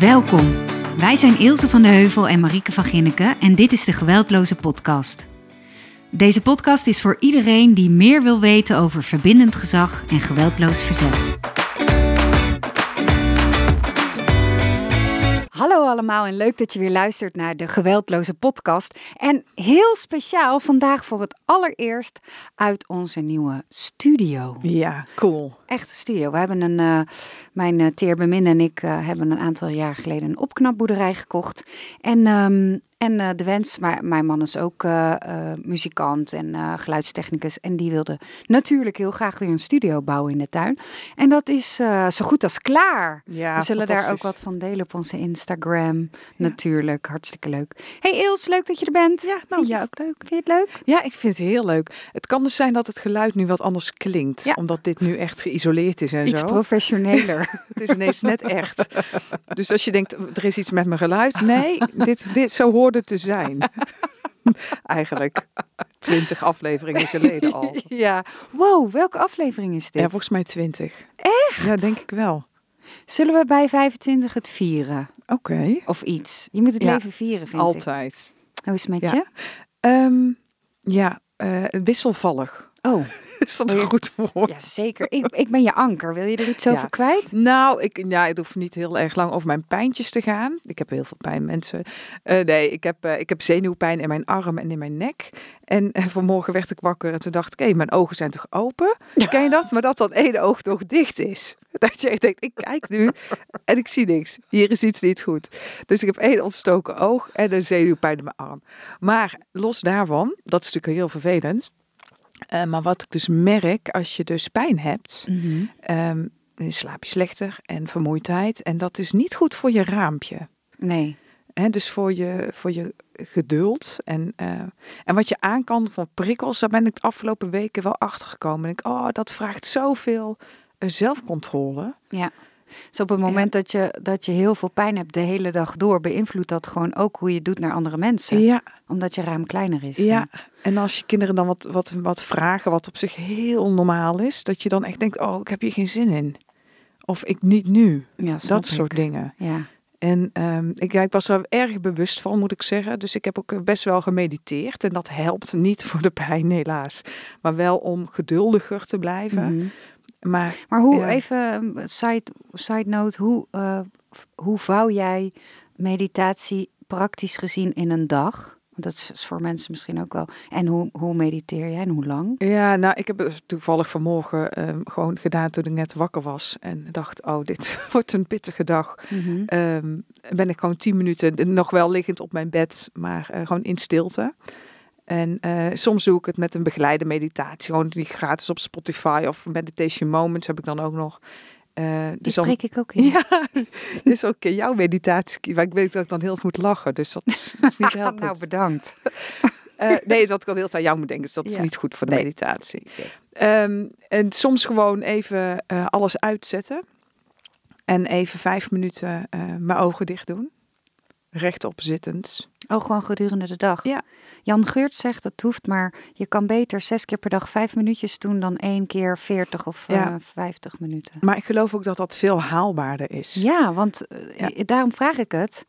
Welkom. Wij zijn Ilse van de Heuvel en Marieke van Ginneken en dit is de Geweldloze Podcast. Deze podcast is voor iedereen die meer wil weten over verbindend gezag en geweldloos verzet. Hallo allemaal en leuk dat je weer luistert naar de Geweldloze Podcast. En heel speciaal vandaag voor het allereerst uit onze nieuwe studio. Ja, cool. Echte studio. We hebben een, uh, mijn uh, Teer Bemin en ik uh, hebben een aantal jaar geleden een opknapboerderij gekocht. En um, en uh, de wens, maar mijn man is ook muzikant en geluidstechnicus. En die wilde natuurlijk heel graag weer een studio bouwen in de tuin. En dat is zo goed als klaar. Ja, We zullen daar ook wat van delen op onze Instagram. Ja. Natuurlijk, hartstikke leuk. Hey Els, leuk dat je er bent. Ja, nou ja, ook leuk. Vind je het leuk? Ja, ik vind het heel leuk. Het kan dus zijn dat het geluid nu wat anders klinkt. Ja. Omdat dit nu echt geïsoleerd is en iets zo. professioneler. het is ineens net echt. Dus als je denkt, er is iets met mijn geluid. Nee, dit, dit, zo hoort het te zijn. Eigenlijk twintig afleveringen geleden al. Ja, wow, welke aflevering is dit? Ja, volgens mij twintig. Echt? Ja, denk ik wel. Zullen we bij 25 het vieren? Oké. Okay. Of iets. Je moet het ja, leven vieren, vind altijd. ik. Hoe is het met ja. je? Um, ja, uh, wisselvallig. Oh. Is dat een goed woord? Ja, zeker. Ik, ik ben je anker. Wil je er iets over ja. kwijt? Nou, ik, ja, het hoeft niet heel erg lang over mijn pijntjes te gaan. Ik heb heel veel pijn, mensen. Uh, nee, ik heb, uh, ik heb zenuwpijn in mijn arm en in mijn nek. En uh, vanmorgen werd ik wakker en toen dacht ik, hé, mijn ogen zijn toch open? Ken je dat? Maar dat dat ene oog toch dicht is. Dat je denkt, ik kijk nu en ik zie niks. Hier is iets niet goed. Dus ik heb één ontstoken oog en een zenuwpijn in mijn arm. Maar los daarvan, dat is natuurlijk heel vervelend. Uh, maar wat ik dus merk, als je dus pijn hebt, mm -hmm. um, dan slaap je slechter en vermoeidheid. En dat is niet goed voor je raampje. Nee. He, dus voor je, voor je geduld en, uh, en wat je aan kan van prikkels, daar ben ik de afgelopen weken wel achter gekomen. Ik, oh, dat vraagt zoveel uh, zelfcontrole. Ja. Dus op het moment ja. dat, je, dat je heel veel pijn hebt de hele dag door, beïnvloedt dat gewoon ook hoe je doet naar andere mensen. Ja. Omdat je ruim kleiner is. Ja, en als je kinderen dan wat, wat, wat vragen, wat op zich heel normaal is, dat je dan echt denkt, oh, ik heb hier geen zin in. Of ik niet nu. Ja, dat soort ik. dingen. Ja. En um, ik, ja, ik was er erg bewust van, moet ik zeggen. Dus ik heb ook best wel gemediteerd. En dat helpt niet voor de pijn, helaas. Maar wel om geduldiger te blijven. Mhm. Mm -hmm. Maar, maar hoe, ja. even side, side note, hoe, uh, hoe vouw jij meditatie praktisch gezien in een dag? Dat is voor mensen misschien ook wel. En hoe, hoe mediteer jij en hoe lang? Ja, nou, ik heb het toevallig vanmorgen um, gewoon gedaan toen ik net wakker was. En dacht, oh, dit wordt een pittige dag. Mm -hmm. um, ben ik gewoon tien minuten nog wel liggend op mijn bed, maar uh, gewoon in stilte. En uh, soms doe ik het met een begeleide meditatie. Gewoon die gratis op Spotify of Meditation Moments heb ik dan ook nog. Uh, dus die spreek dan, ik ook in. Ja, is ook in jouw meditatie. Maar ik weet dat ik dan heel veel moet lachen. Dus dat is, niet helpend. nou, bedankt. uh, nee, dat ik dan heel aan jou moet denken. Dus dat is ja. niet goed voor de meditatie. Okay. Um, en soms gewoon even uh, alles uitzetten. En even vijf minuten mijn ogen dicht doen. Rechtop zittend. Oh, gewoon gedurende de dag? Ja. Jan Geurt zegt dat hoeft, maar je kan beter zes keer per dag vijf minuutjes doen dan één keer veertig of ja. uh, vijftig minuten. Maar ik geloof ook dat dat veel haalbaarder is. Ja, want uh, ja. daarom vraag ik het.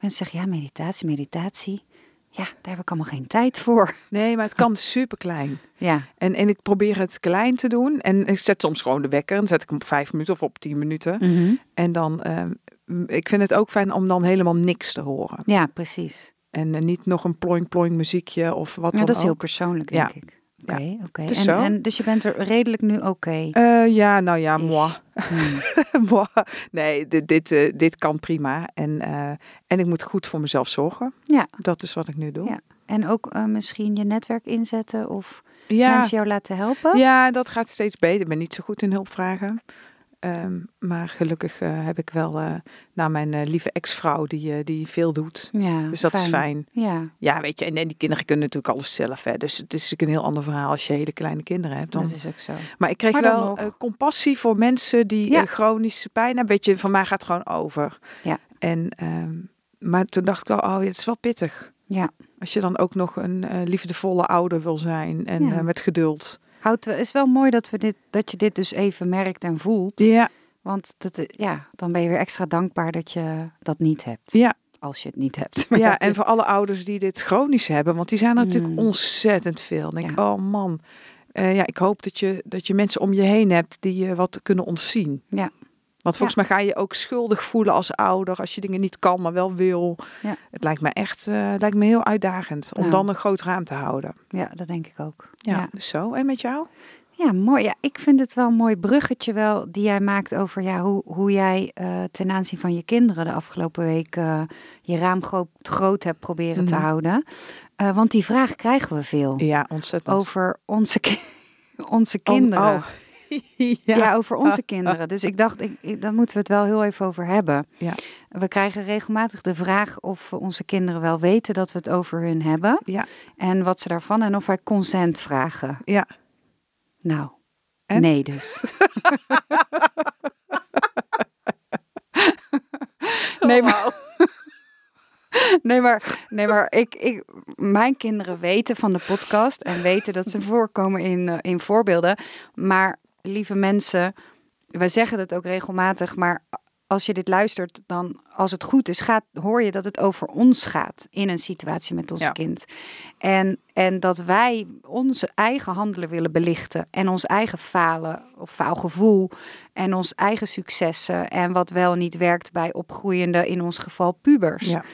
Mensen zeggen, ja, meditatie, meditatie. Ja, daar heb ik allemaal geen tijd voor. Nee, maar het kan super klein. Ja. En, en ik probeer het klein te doen. En ik zet soms gewoon de wekker. Dan zet ik hem op vijf minuten of op tien minuten. Mm -hmm. En dan, uh, ik vind het ook fijn om dan helemaal niks te horen. Ja, precies. En uh, niet nog een ploing ploing muziekje of wat ja, dan dat is ook. heel persoonlijk, denk ja. ik. Oké, okay, oké. Okay. Dus, en, en, dus je bent er redelijk nu oké? Okay. Uh, ja, nou ja, moi. Hmm. moi. Nee, dit, dit, uh, dit kan prima. En, en ik moet goed voor mezelf zorgen. Ja. Dat is wat ik nu doe. Ja. En ook eh, misschien je netwerk inzetten of ja. mensen jou laten helpen? Ja, dat gaat steeds beter. Ik ben niet zo goed in hulpvragen. Um, maar gelukkig uh, heb ik wel uh, nou, mijn uh, lieve ex-vrouw die, die veel doet. Ja, dus dat fijn. is fijn. Ja. ja, weet je, en, en die kinderen kunnen natuurlijk alles zelf. Hè. Dus het is natuurlijk een heel ander verhaal als je hele kleine kinderen hebt. Dan... Dat is ook zo. Maar ik kreeg maar wel compassie voor mensen die ja. chronische pijn hebben. Weet je, van mij gaat het gewoon over. Ja. En, um, maar toen dacht ik wel, oh, het is wel pittig. Ja. Als je dan ook nog een liefdevolle ouder wil zijn en ja. met geduld. Houdt, het is wel mooi dat, we dit, dat je dit dus even merkt en voelt. Ja. Want dat, ja, dan ben je weer extra dankbaar dat je dat niet hebt. Ja. Als je het niet hebt. Ja, en voor alle ouders die dit chronisch hebben, want die zijn er natuurlijk Mm. ontzettend veel. Dan denk Ja. oh man, Eh, ja, ik hoop dat je, dat je mensen om je heen hebt die je wat kunnen ontzien. Ja. Want volgens mij ga je ook schuldig voelen als ouder als je dingen niet kan, maar wel wil. Ja. Het lijkt me echt het lijkt me heel uitdagend om Nou. dan een groot raam te houden. Ja, dat denk ik ook. Ja, ja. dus zo. En met jou? Ja, mooi. Ja, ik vind het wel een mooi bruggetje wel die jij maakt over ja, hoe, hoe jij eh, ten aanzien van je kinderen de afgelopen week eh, je raam groot, groot hebt proberen te Mhm. houden. Want die vraag krijgen we veel Ja, ontzettend. over onze, ki- onze Oh, kinderen. oh. Ja. ja. over onze kinderen. Dus ik dacht, ik, ik- daar moeten we het wel heel even over hebben. Ja. We krijgen regelmatig de vraag of onze kinderen wel weten dat we het over hun hebben. Ja. En wat ze daarvan en of wij consent vragen. Ja. Nou, En? nee dus. nee, maar, nee, maar, nee, maar ik, ik, mijn kinderen weten van de podcast en weten dat ze voorkomen in, eh, in voorbeelden. Maar lieve mensen, wij zeggen het ook regelmatig, maar als je dit luistert, dan als het goed is, gaat, hoor je dat het over ons gaat in een situatie met ons Ja. kind. En, en dat wij onze eigen handelen willen belichten en ons eigen falen of faalgevoel en ons eigen successen en wat wel niet werkt bij opgroeiende, in ons geval pubers. Ja.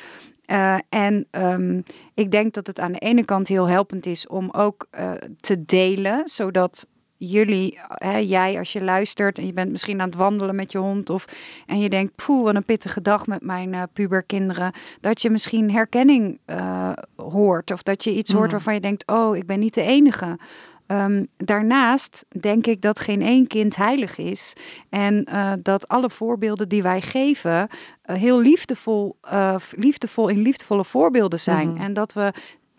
Eh, en ehm, ik denk dat het aan de ene kant heel helpend is om ook eh, te delen, zodat jullie, hè, jij als je luistert en je bent misschien aan het wandelen met je hond of en je denkt, poeh, wat een pittige dag met mijn eh, puberkinderen, dat je misschien herkenning eh, hoort of dat je iets hoort Mhm. waarvan je denkt, oh, ik ben niet de enige. Ehm, daarnaast denk ik dat geen één kind heilig is. En eh, dat alle voorbeelden die wij geven heel liefdevol, liefdevol in liefdevolle voorbeelden zijn. Mhm. En dat we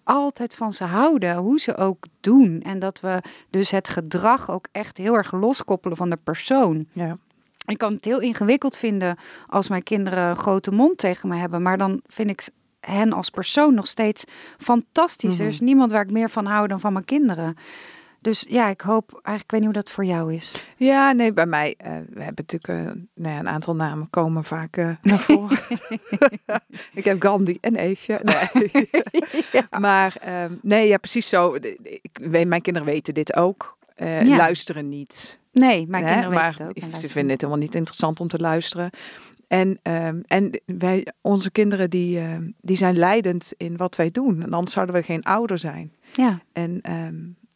altijd van ze houden, hoe ze ook doen. En dat we dus het gedrag ook echt heel erg loskoppelen van de persoon. Ja. Ik kan het heel ingewikkeld vinden als mijn kinderen een grote mond tegen me hebben. Maar dan vind ik hen als persoon nog steeds fantastisch. Er is niemand waar ik meer van hou dan van mijn kinderen. Dus ja, ik hoop eigenlijk, ik weet niet hoe dat voor jou is. Ja, nee, bij mij, eh, we hebben natuurlijk eh, nou ja, een aantal namen komen vaak eh, naar voren. ik heb Gandhi en Eefje. Nee. Maar ehm, nee, ja, precies zo. Ik, weet- mijn kinderen weten dit ook. Ja. Luisteren niet. Nee, mijn kinderen maar weten het ook. Ze vinden het helemaal niet interessant om te luisteren. En, ehm, en wij, onze kinderen die, ehm, die zijn leidend in wat wij doen. En anders zouden we geen ouder zijn. Ja, En,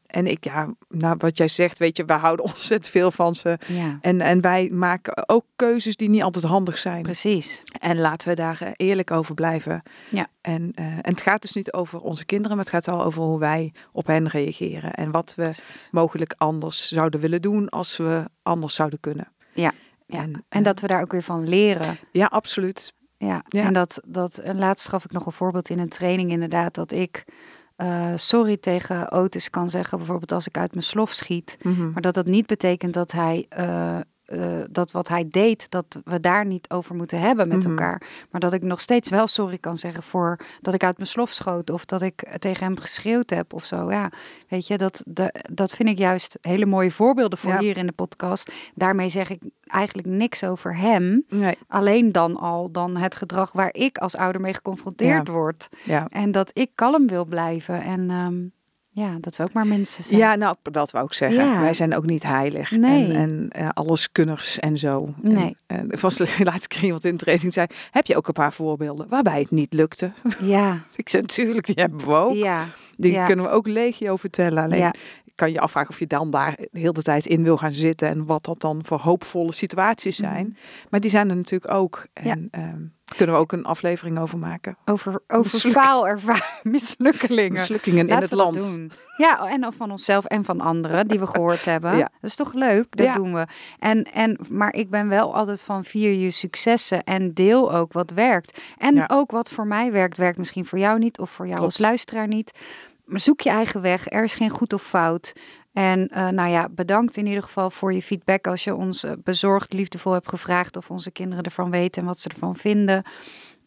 en ik, ja, nou, wat jij zegt, weet je, wij houden ontzettend veel van ze. ja, En, en wij maken ook keuzes die niet altijd handig zijn. precies. En laten we daar eh, eerlijk over blijven. Ja. En, eh, en het gaat dus niet over onze kinderen, maar het gaat al over hoe wij op hen reageren. En wat we mogelijk anders zouden willen doen als we anders zouden kunnen. Ja, ja. En, En dat we daar ook weer van leren. Ja, absoluut. Ja, Ja. en dat, dat en laatst gaf ik nog een voorbeeld in een training inderdaad dat ik eh, sorry tegen Otis kan zeggen, bijvoorbeeld als ik uit mijn slof schiet, Mhm. maar dat dat niet betekent dat hij eh, eh, dat wat hij deed, dat we daar niet over moeten hebben met Mhm. elkaar, maar dat ik nog steeds wel sorry kan zeggen voor dat ik uit mijn slof schoot of dat ik tegen hem geschreeuwd heb of zo. Ja, weet je, dat de, dat vind ik juist hele mooie voorbeelden voor Ja. hier in de podcast. Daarmee zeg ik eigenlijk niks over hem. Nee, Alleen dan al dan het gedrag waar ik als ouder mee geconfronteerd word. ja. En dat ik kalm wil blijven. En ehm, ja, dat we ook maar mensen zijn. Ja, nou, dat wou ik zeggen. Ja. Wij zijn ook niet heilig. Nee. En, en eh, alleskunners en zo. Nee. En, was de laatste keer iemand in de training zei, heb je ook een paar voorbeelden waarbij het niet lukte? Ja, ik zei, natuurlijk, die hebben we ook. ja, Die ja. kunnen we ook legio vertellen. Alleen ja, kan je afvragen of je dan daar de hele tijd in wil gaan zitten en wat dat dan voor hoopvolle situaties zijn. Mhm. Maar die zijn er natuurlijk ook. En Ja. ehm, kunnen we ook een aflevering over maken. over, over Misluk- faalervaring, mislukkelingen. Mislukkingen in het land. doen. Ja, en of van onszelf en van anderen die we gehoord hebben. Ja. Dat is toch leuk? Dat Ja. doen we. En, en, maar ik ben wel altijd van vier je successen en deel ook wat werkt. En Ja. ook wat voor mij werkt, werkt misschien voor jou niet of voor jou Klopt. als luisteraar niet. Maar zoek je eigen weg. Er is geen goed of fout. En eh, nou ja, bedankt in ieder geval voor je feedback als je ons eh, bezorgd, liefdevol hebt gevraagd of onze kinderen ervan weten en wat ze ervan vinden.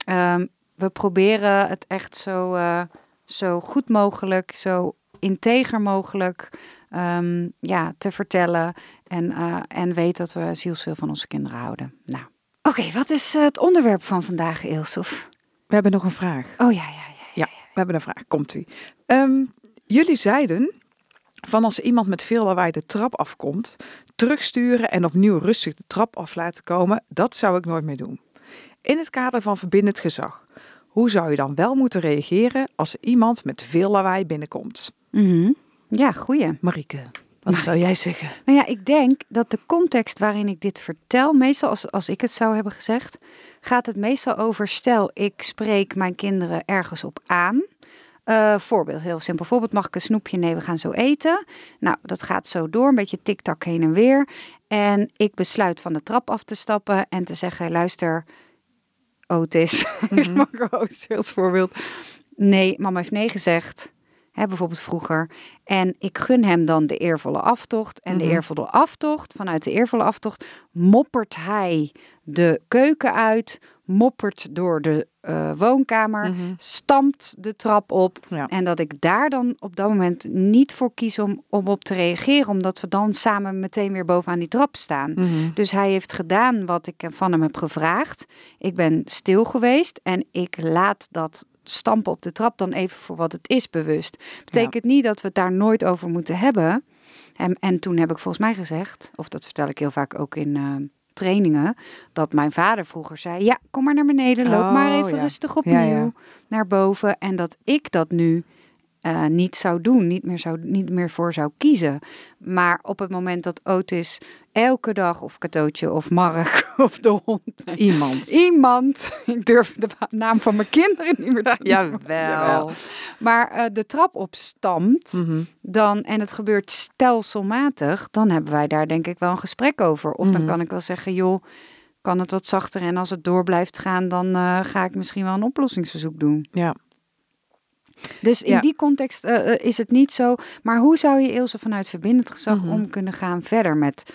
Ehm, we proberen het echt zo, eh, zo goed mogelijk, zo integer mogelijk ehm, ja, te vertellen. En, en weet dat we zielsveel van onze kinderen houden. Nou, oké, wat is het onderwerp van vandaag, Ilsof? We hebben nog een vraag. Oh ja, ja, ja. Ja, ja we hebben een vraag. Komt-ie. Um, jullie zeiden van als iemand met veel lawaai de trap afkomt, terugsturen en opnieuw rustig de trap af laten komen, dat zou ik nooit meer doen. In het kader van verbindend gezag, hoe zou je dan wel moeten reageren als iemand met veel lawaai binnenkomt? Mm Ja, goeie. Marieke, wat zou jij zeggen? Nou ja, ik denk dat de context waarin ik dit vertel, meestal als, als ik het zou hebben gezegd, gaat het meestal over stel ik spreek mijn kinderen ergens op aan. Uh, voorbeeld, heel simpel voorbeeld. Mag ik een snoepje? Nee, we gaan zo eten. Nou, dat gaat zo door, een beetje tik-tak heen en weer. En ik besluit van de trap af te stappen en te zeggen, luister, Otis, ik mag Otis als voorbeeld. Nee, mama heeft nee gezegd. Hè, bijvoorbeeld vroeger. En ik gun hem dan de eervolle aftocht. En de mhm. eervolle aftocht, vanuit de eervolle aftocht, moppert hij de keuken uit, moppert door de uh, woonkamer, mm stampt de trap op. En dat ik daar dan op dat moment niet voor kies om, om op te reageren, omdat we dan samen meteen weer bovenaan die trap staan. Mhm. Dus hij heeft gedaan wat ik van hem heb gevraagd. Ik ben stil geweest en ik laat dat stampen op de trap dan even voor wat het is bewust. Betekent niet dat we het daar nooit over moeten hebben. En, en toen heb ik volgens mij gezegd, of dat vertel ik heel vaak ook in uh, trainingen, dat mijn vader vroeger zei: Ja, kom maar naar beneden, loop maar oh, even rustig opnieuw naar boven. En dat ik dat nu uh, niet zou doen, niet meer, zou, niet meer voor zou kiezen. Maar op het moment dat Otis elke dag, of Katootje, of Mark, of de hond. Iemand. Iemand. Ik durf de naam van mijn kinderen niet meer te Jawel. Jawel. Maar uh, de trap opstamt, mm dan, en het gebeurt stelselmatig, dan hebben wij daar denk ik wel een gesprek over. Of dan Mhm. kan ik wel zeggen, joh, kan het wat zachter en als het door blijft gaan, dan uh, ga ik misschien wel een oplossingsverzoek doen. Ja. Dus in Ja. die context uh, is het niet zo. Maar hoe zou je Ilse vanuit verbindend gezag Mhm. om kunnen gaan verder met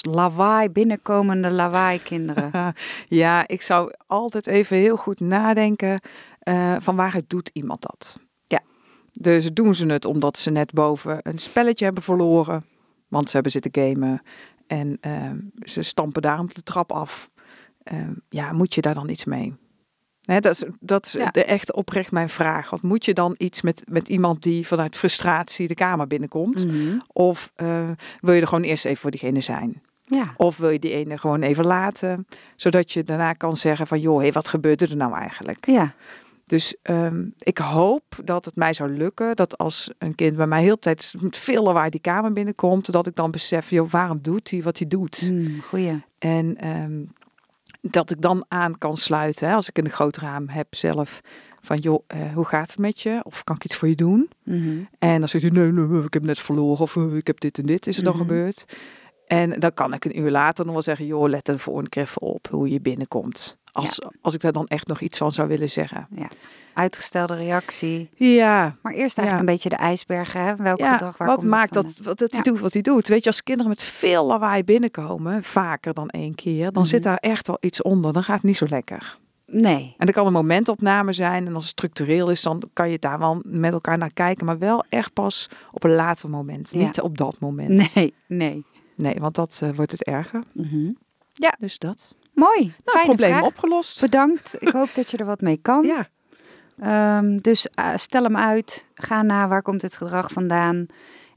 lawaai, binnenkomende lawaai kinderen? ja, ik zou altijd even heel goed nadenken uh, van waaruit doet iemand dat? Ja. Dus doen ze het omdat ze net boven een spelletje hebben verloren, want ze hebben zitten gamen en uh, ze stampen daarom de trap af. Uh, ja, moet je daar dan iets mee? Dat is, dat is Ja. de echt oprecht mijn vraag. Want moet je dan iets met, met iemand die vanuit frustratie de kamer binnenkomt? Mhm. Of uh, wil je er gewoon eerst even voor diegene zijn? Ja. Of wil je die ene gewoon even laten, zodat je daarna kan zeggen van joh, hey, wat gebeurde er nou eigenlijk? Ja. Dus um, ik hoop dat het mij zou lukken dat als een kind bij mij heel de tijd met veel lawaai die kamer binnenkomt, dat ik dan besef, joh, waarom doet hij wat hij doet? Mm, goeie. En um, dat ik dan aan kan sluiten, hè, als ik een groot raam heb zelf, van joh, uh, hoe gaat het met je? Of kan ik iets voor je doen? Mm -hmm. En dan zegt hij, nee, nee, ik heb net verloren of uh, ik heb dit en dit, is er dan Mhm. gebeurd? En dan kan ik een uur later nog wel zeggen, joh, let er voor een keer even op hoe je binnenkomt. Als, als ik daar dan echt nog iets van zou willen zeggen. Ja. Uitgestelde reactie. Ja. Maar eerst eigenlijk Ja. een beetje de ijsbergen. Hè? Welk Ja, gedrag, waar wat komt maakt dat, wat, dat hij Ja. doet wat hij doet? Weet je, als kinderen met veel lawaai binnenkomen, vaker dan één keer, dan Mhm. zit daar echt wel iets onder. Dan gaat het niet zo lekker. Nee. En dat kan een momentopname zijn. En als het structureel is, dan kan je daar wel met elkaar naar kijken. Maar wel echt pas op een later moment. Ja. Niet op dat moment. Nee, nee. Nee, want dat eh, wordt het erger. Mhm. Dus dat. Mooi. Nou, Fijne probleem vraag. opgelost. Bedankt. Ik hoop dat je er wat mee kan. Ja, Ehm, dus eh, stel hem uit. Ga na waar komt het gedrag vandaan.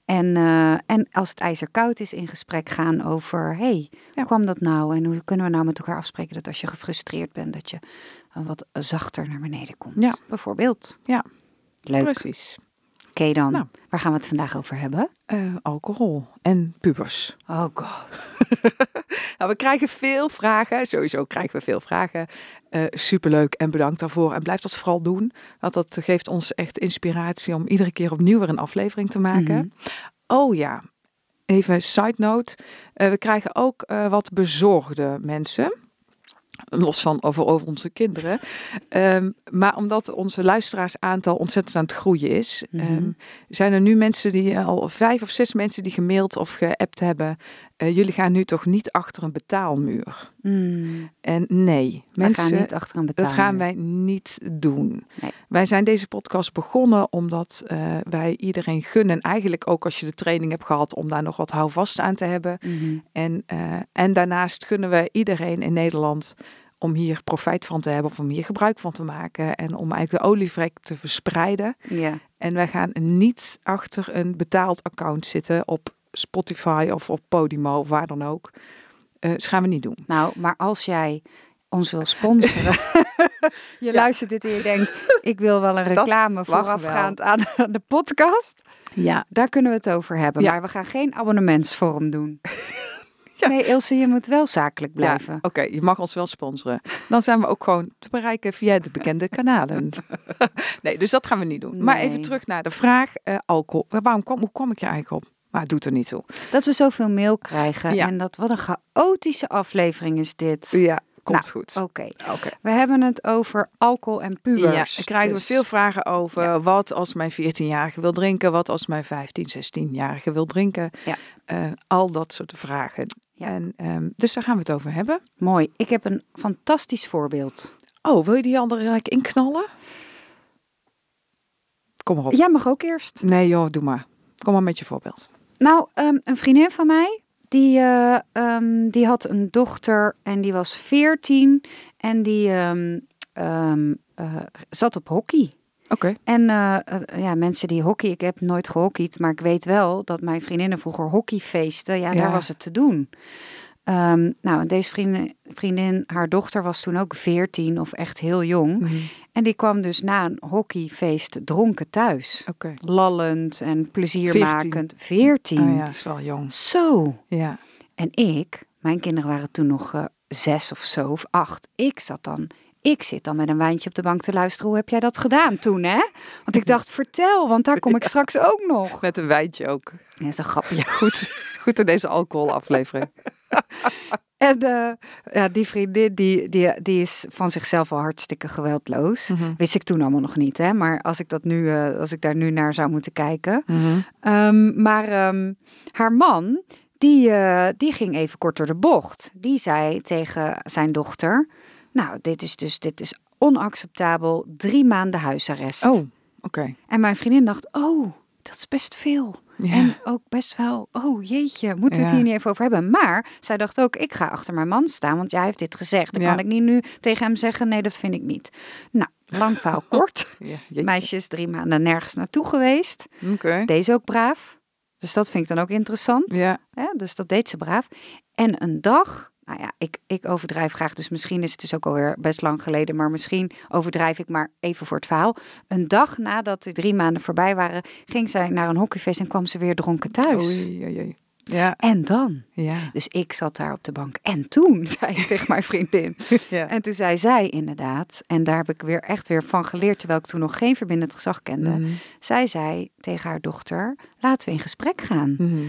En, eh, en als het ijzer koud is, in gesprek gaan over... hey, Ja. hoe kwam dat nou? En hoe kunnen we nou met elkaar afspreken dat als je gefrustreerd bent... dat je eh, wat zachter naar beneden komt? Ja. Bijvoorbeeld. Ja. Leuk. precies. Oké dan. Nou. Waar gaan we het vandaag over hebben? Eh, alcohol en pubers. Oh god. Nou, we krijgen veel vragen. Sowieso krijgen we veel vragen. Eh, superleuk en bedankt daarvoor. En blijf dat vooral doen. Want dat geeft ons echt inspiratie om iedere keer opnieuw weer een aflevering te maken. Mhm. Oh ja, even side note. Eh, we krijgen ook wat bezorgde mensen. Los van over, over onze kinderen. Ehm, maar omdat onze luisteraarsaantal ontzettend aan het groeien is, Mhm. ehm, zijn er nu mensen die al vijf of zes mensen die gemaild of geappt hebben. Eh, jullie gaan nu toch niet achter een betaalmuur? Mm, En nee, we mensen, gaan niet achter een dat betaling. gaan wij niet doen. Nee. Wij zijn deze podcast begonnen omdat eh, wij iedereen gunnen. Eigenlijk ook als je de training hebt gehad om daar nog wat houvast aan te hebben. Mhm. En, eh, en daarnaast gunnen we iedereen in Nederland om hier profijt van te hebben of om hier gebruik van te maken. En om eigenlijk de olievrek te verspreiden. Ja. En wij gaan niet achter een betaald account zitten op Spotify of op Podimo of waar dan ook. Eh dat gaan we niet doen. Nou, maar als jij ons wil sponsoren. je luistert dit en je denkt, ik wil wel een reclame voorafgaand aan de podcast. Ja, Daar kunnen we het over hebben. Ja. Maar we gaan geen abonnementsvorm doen. Ja. Nee, Ilse, je moet wel zakelijk blijven. Ja, Oké, je mag ons wel sponsoren. Dan zijn we ook gewoon te bereiken via de bekende kanalen. nee, dus dat gaan we niet doen. Maar even terug naar de vraag eh, alcohol. Waarom kwam, hoe kwam ik je eigenlijk op? Maar het doet er niet toe. Dat we zoveel mail krijgen. Ja. En dat wat een chaotische aflevering is dit. Ja, komt Nou, goed. Oké. Oké. We hebben het over alcohol en Ja, pubers. daar krijgen we Dus- veel vragen over. Wat als mijn 14-jarige wil drinken? Wat als mijn 15, 16-jarige wil drinken? Ja. Eh, al dat soort vragen. Ja. En, ehm, dus daar gaan we het over hebben. Mooi. Ik heb een fantastisch voorbeeld. Oh, wil je die andere gelijk inknallen? Kom maar op. Jij mag ook eerst. Nee joh, doe maar. Kom maar met je voorbeeld. Nou, ehm, een vriendin van mij, die, eh, ehm, die had een dochter en die was 14 en die ehm, eh, zat op hockey. Oké. En eh, ja, mensen die hockey, ik heb nooit gehockeyd, maar ik weet wel dat mijn vriendinnen vroeger hockeyfeesten, ja, Ja. daar was het te doen. Ehm, nou, deze vriendin, vriendin, haar dochter was toen ook 14 of echt heel jong. Mhm. En die kwam dus na een hockeyfeest dronken thuis. Lallend en pleziermakend. 14. 14. Oh ja, is wel jong. Zo. Ja. En ik, mijn kinderen waren toen nog eh, zes of zo, of acht. Ik zat dan, ik zit dan met een wijntje op de bank te luisteren. Hoe heb jij dat gedaan toen, hè? Want ik dacht, vertel, want daar kom ik straks ook nog. Met een wijntje ook. Ja, zo grappig. Goed, goed in deze alcoholaflevering. En eh, ja, die vriendin, die, die, die is van zichzelf al hartstikke geweldloos. Mhm. Wist ik toen allemaal nog niet, hè? Maar als ik, dat nu, eh, als ik daar nu naar zou moeten kijken. Mhm. Ehm, maar ehm, haar man, die, eh, die ging even kort door de bocht. Die zei tegen zijn dochter: Nou, dit is dus dit is onacceptabel. Drie maanden huisarrest. Oh, oké. En mijn vriendin dacht: Oh, dat is best veel. Ja. En ook best wel, oh jeetje, moeten we het hier niet even over hebben? Maar zij dacht ook, ik ga achter mijn man staan, want jij heeft dit gezegd. Dan kan ik niet nu tegen hem zeggen, nee, dat vind ik niet. Nou, lang verhaal kort. Ja, jeetje. Meisje is drie maanden nergens naartoe geweest. Deze ook braaf. Dus dat vind ik dan ook interessant. Ja. Dus dat deed ze braaf. En een dag, nou ja, ik, ik overdrijf graag, dus misschien is het dus ook alweer best lang geleden, maar misschien overdrijf ik maar even voor het verhaal. Een dag nadat de drie maanden voorbij waren, ging zij naar een hockeyfeest en kwam ze weer dronken thuis. Oei, oei, oei. Ja. En dan? Ja. Dus ik zat daar op de bank. En toen, zei ik tegen mijn vriendin. ja. En toen zei zij inderdaad, en daar heb ik weer echt weer van geleerd, terwijl ik toen nog geen verbindend gezag kende. Mhm. Zij zei tegen haar dochter, laten we in gesprek gaan. Mhm.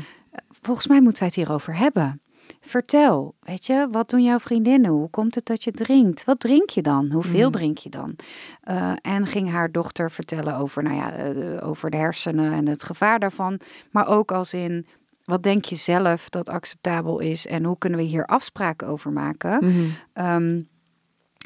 Volgens mij moeten wij het hierover hebben. Vertel, weet je, wat doen jouw vriendinnen? Hoe komt het dat je drinkt? Wat drink je dan? Hoeveel Mhm. drink je dan? Eh, en ging haar dochter vertellen over, nou ja, eh, over de hersenen en het gevaar daarvan. Maar ook als in, wat denk je zelf dat acceptabel is? En hoe kunnen we hier afspraken over maken? Mhm. Ehm,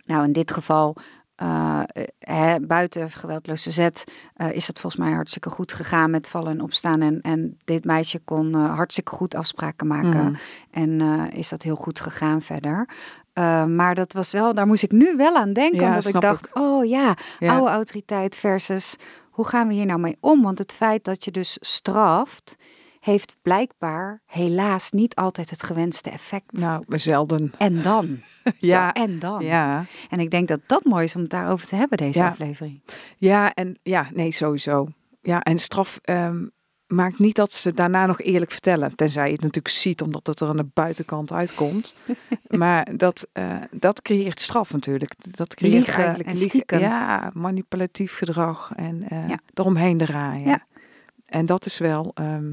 nou, in dit geval, eh, eh, buiten geweldloze zet, eh, is het volgens mij hartstikke goed gegaan met vallen en opstaan. En, en dit meisje kon hartstikke goed afspraken maken. Mhm. En is dat heel goed gegaan verder. Maar dat was wel, daar moest ik nu wel aan denken. Ja, omdat ik dacht, oh ja, Ja. oude autoriteit versus hoe gaan we hier nou mee om? Want het feit dat je dus straft, heeft blijkbaar helaas niet altijd het gewenste effect. Nou, zelden. En dan. Ja. Zo, en dan. Ja. En ik denk dat dat mooi is om het daarover te hebben, deze Ja. aflevering. Ja, en ja, nee, sowieso. Ja, en straf ehm, maakt niet dat ze daarna nog eerlijk vertellen. Tenzij je het natuurlijk ziet, omdat het er aan de buitenkant uitkomt. maar dat, eh, dat creëert straf natuurlijk. Dat creëert Liegen eigenlijk en liegen. stiekem. Ja, manipulatief gedrag en eh Ja. eromheen draaien. Ja. En dat is wel, ehm,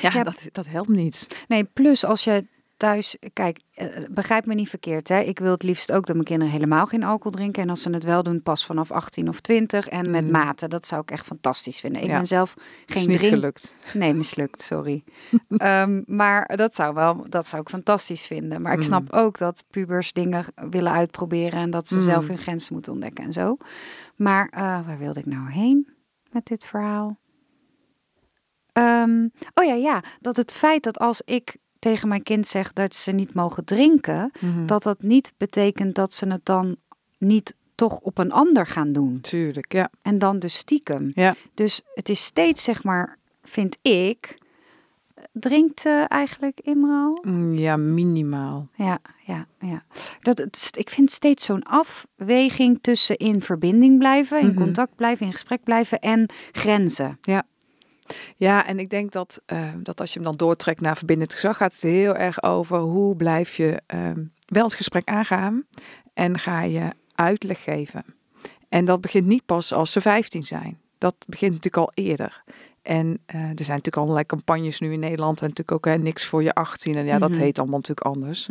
ja, Ja. Dat, dat helpt niet. Nee, plus als je thuis, kijk, eh, begrijp me niet verkeerd. Hè? Ik wil het liefst ook dat mijn kinderen helemaal geen alcohol drinken. En als ze het wel doen, pas vanaf 18 of 20 en met Mm. mate. Dat zou ik echt fantastisch vinden. Ik Ja. ben zelf Is geen niet drink. gelukt. Nee, mislukt, sorry. Ehm, maar dat zou, wel, dat zou ik fantastisch vinden. Maar ik Mm. snap ook dat pubers dingen willen uitproberen en dat ze Mm. zelf hun grenzen moeten ontdekken en zo. Maar eh, waar wilde ik nou heen met dit verhaal? Ehm, oh ja, ja, dat het feit dat als ik tegen mijn kind zeg dat ze niet mogen drinken, Mhm. dat dat niet betekent dat ze het dan niet toch op een ander gaan doen. Tuurlijk, ja. En dan dus stiekem. Ja. Dus het is steeds, zeg maar, vind ik, drinkt eh, eigenlijk Imro? Mm, Ja, minimaal. Ja, ja, ja. Dat, het, ik vind steeds zo'n afweging tussen in verbinding blijven, in Mhm. contact blijven, in gesprek blijven en grenzen. Ja, en ik denk dat, eh, dat als je hem dan doortrekt naar verbindend gezag, gaat het heel erg over hoe blijf je ehm, wel het gesprek aangaan en ga je uitleg geven. En dat begint niet pas als ze 15 zijn. Dat begint natuurlijk al eerder. En eh, er zijn natuurlijk allerlei campagnes nu in Nederland en natuurlijk ook hè, niks voor je 18. En ja, dat Mhm. heet allemaal natuurlijk anders.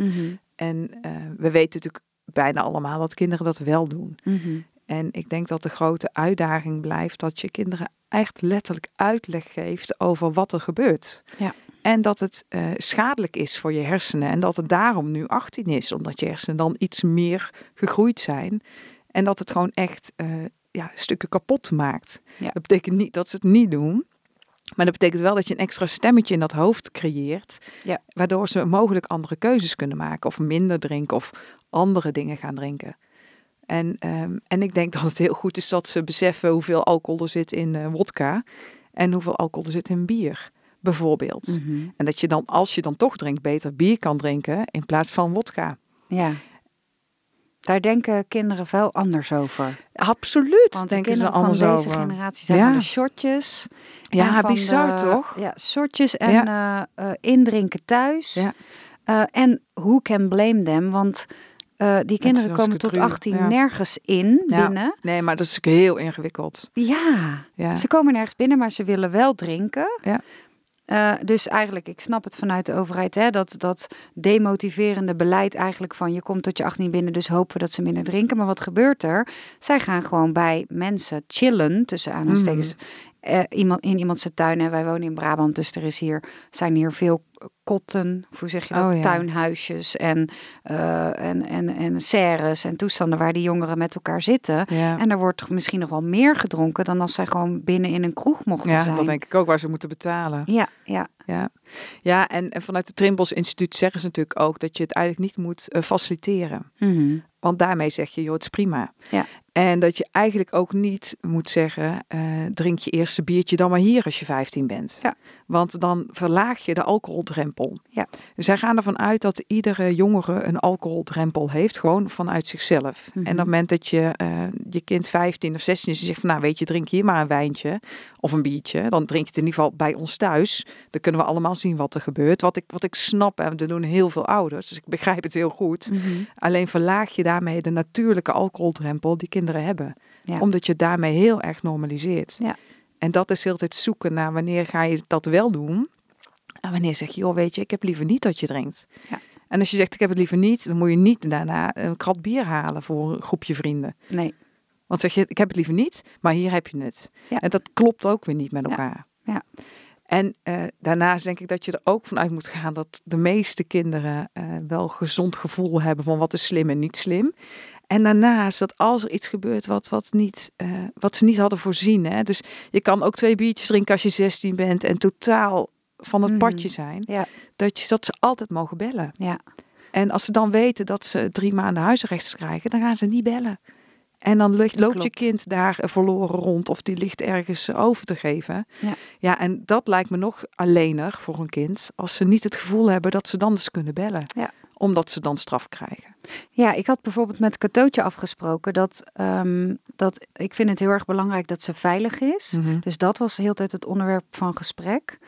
En eh, we weten natuurlijk bijna allemaal dat kinderen dat wel doen. Mhm. En ik denk dat de grote uitdaging blijft dat je kinderen echt letterlijk uitleg geeft over wat er gebeurt. Ja. En dat het eh, schadelijk is voor je hersenen. En dat het daarom nu 18 is, omdat je hersenen dan iets meer gegroeid zijn. En dat het gewoon echt eh, ja, stukken kapot maakt. Ja. Dat betekent niet dat ze het niet doen. Maar dat betekent wel dat je een extra stemmetje in dat hoofd creëert. Ja. Waardoor ze mogelijk andere keuzes kunnen maken. Of minder drinken of andere dingen gaan drinken. En, ehm, en ik denk dat het heel goed is dat ze beseffen hoeveel alcohol er zit in eh wodka. En hoeveel alcohol er zit in bier, bijvoorbeeld. Mhm. En dat je dan, als je dan toch drinkt, beter bier kan drinken in plaats van wodka. Ja. Daar denken kinderen wel anders over. Absoluut, Want de denken ze kinderen van anders deze over. generatie zijn Ja. de shotjes. Ja, bizar de- toch? Ja, shotjes en eh, eh, indrinken thuis. Ja. En who can blame them? Want eh, die kinderen komen tot getru, 18 ja. nergens in Ja. binnen. Nee, maar dat is natuurlijk heel ingewikkeld. Ja, Ja. ze komen nergens binnen, maar ze willen wel drinken. Ja. Eh, dus eigenlijk, ik snap het vanuit de overheid, hè, dat, dat demotiverende beleid eigenlijk van je komt tot je 18 binnen, dus hopen we dat ze minder drinken. Maar wat gebeurt er? Zij gaan gewoon bij mensen chillen, tussen aanhalingstekens, eh, iemand, in iemand zijn tuin. En wij wonen in Brabant, dus er is hier, zijn hier veel kotten, hoe zeg je dat, Oh, ja. tuinhuisjes en, eh, en, en, en serres en toestanden waar die jongeren met elkaar zitten. Ja, En er wordt toch misschien nog wel meer gedronken dan als zij gewoon binnen in een kroeg mochten ja zijn. dat denk ik ook waar ze moeten betalen. Ja, ja. Ja, ja en, en vanuit het Trimbos Instituut zeggen ze natuurlijk ook dat je het eigenlijk niet moet eh, faciliteren. Mhm. Want daarmee zeg je, joh, het is prima. Ja. En dat je eigenlijk ook niet moet zeggen, eh, drink je eerste biertje dan maar hier als je 15 bent. Ja. Want dan verlaag je de alcoholdrempel. Ja. Zij gaan ervan uit dat iedere jongere een alcoholdrempel heeft, gewoon vanuit zichzelf. Mhm. En op het moment dat je eh, je kind 15 of 16 is en zegt van, nou weet je, drink hier maar een wijntje of een biertje. Dan drink je het in ieder geval bij ons thuis. Dan kunnen we allemaal zien wat er gebeurt. Wat ik, wat ik snap, en dat doen heel veel ouders, dus ik begrijp het heel goed. Mhm. Alleen verlaag je daarmee de natuurlijke alcoholdrempel die kinderen hebben. Ja. Omdat je daarmee heel erg normaliseert. Ja. En dat is heel tijd zoeken naar wanneer ga je dat wel doen. En wanneer zeg je, joh weet je, ik heb liever niet dat je drinkt. Ja. En als je zegt, ik heb het liever niet, dan moet je niet daarna een krat bier halen voor een groepje vrienden. Nee. Want zeg je, ik heb het liever niet, maar hier heb je het. Ja. En dat klopt ook weer niet met elkaar. Ja. En eh, daarnaast denk ik dat je er ook vanuit moet gaan dat de meeste kinderen eh, wel gezond gevoel hebben van wat is slim en niet slim. En daarnaast dat als er iets gebeurt wat, wat, niet, eh, wat ze niet hadden voorzien. Hè? Dus je kan ook twee biertjes drinken als je 16 bent en totaal van het Mhm. padje zijn. Ja. Dat, je, dat ze altijd mogen bellen. Ja. En als ze dan weten dat ze drie maanden huisarrest krijgen, dan gaan ze niet bellen. En dan loopt je kind daar eh, verloren rond of die ligt ergens eh, over te geven. Ja. ja, en dat lijkt me nog alleener voor een kind als ze niet het gevoel hebben dat ze dan eens kunnen bellen. Ja. Omdat ze dan straf krijgen. Ja, ik had bijvoorbeeld met Katootje afgesproken dat, ehm, dat ik vind het heel erg belangrijk dat ze veilig is. Mhm. Dus dat was heel de tijd het onderwerp van gesprek.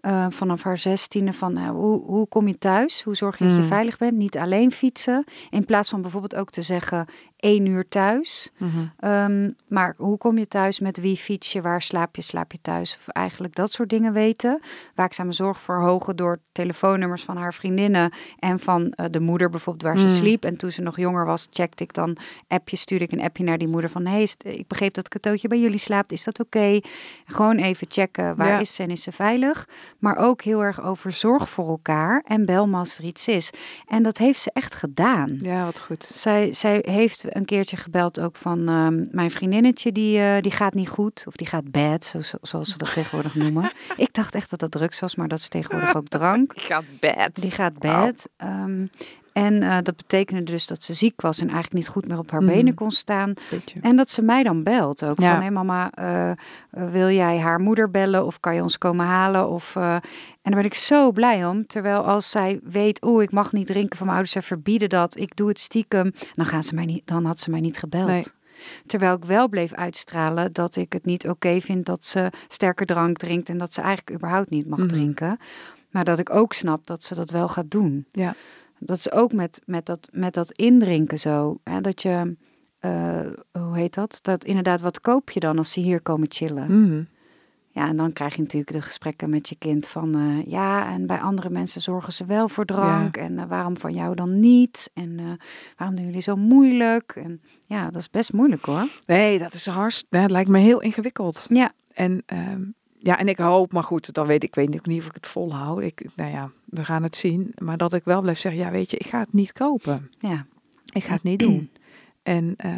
Eh, vanaf haar zestiende van eh, hoe, hoe kom je thuis? Hoe zorg je dat je Mm. veilig bent? Niet alleen fietsen. In plaats van bijvoorbeeld ook te zeggen één uur thuis. Mhm. Ehm, maar hoe kom je thuis? Met wie fiets je? Waar slaap je? Slaap je thuis? Of eigenlijk dat soort dingen weten. Waakzame zorg verhogen door telefoonnummers van haar vriendinnen en van eh, de moeder bijvoorbeeld waar ze Mm. sliep. En toen ze nog jonger was, checkte ik dan appje, stuurde ik een appje naar die moeder van hey, is- ik begreep dat Katootje bij jullie slaapt. Is dat oké? Gewoon even checken waar Ja. is ze en is ze veilig. Maar ook heel erg over zorg voor elkaar en bel me als er iets is. En dat heeft ze echt gedaan. Ja, wat goed. Zij, zij heeft een keertje gebeld ook van ehm, mijn vriendinnetje, die, eh, die gaat niet goed. Of die gaat bad, zo, zo- zoals ze dat tegenwoordig noemen. Ik dacht echt dat dat drugs was, maar dat is tegenwoordig ook drank. Gaat bad. Die gaat bad. Ehm, en eh, dat betekende dus dat ze ziek was en eigenlijk niet goed meer op haar Mhm. benen kon staan. Beetje. En dat ze mij dan belt ook. Ja. Van, hé mama, eh, eh, wil jij haar moeder bellen of kan je ons komen halen? Of, en daar ben ik zo blij om. Terwijl als zij weet, oeh, ik mag niet drinken van mijn ouders, zij verbieden dat, ik doe het stiekem, dan, gaan ze mij niet, dan had ze mij niet gebeld. Nee. Terwijl ik wel bleef uitstralen dat ik het niet oké vind dat ze sterke drank drinkt en dat ze eigenlijk überhaupt niet mag Mhm. drinken. Maar dat ik ook snap dat ze dat wel gaat doen. Ja. Dat ze ook met, met, dat, met dat indrinken zo. Hè, dat je, eh, hoe heet dat? Dat inderdaad, wat koop je dan als ze hier komen chillen? Mhm. Ja, en dan krijg je natuurlijk de gesprekken met je kind van... eh, ja, en bij andere mensen zorgen ze wel voor drank. En eh, waarom van jou dan niet? En waarom doen jullie zo moeilijk? En ja, dat is best moeilijk hoor. Nee, dat is hartst. Ja, het lijkt me heel ingewikkeld. Ja, En ehm, ja, en ik hoop, maar goed, dan weet ik, ik weet niet of ik het volhoud. Ik, nou ja, we gaan het zien. Maar dat ik wel blijf zeggen, ja, weet je, ik ga het niet kopen. ja. Ik ga het niet doen. En eh,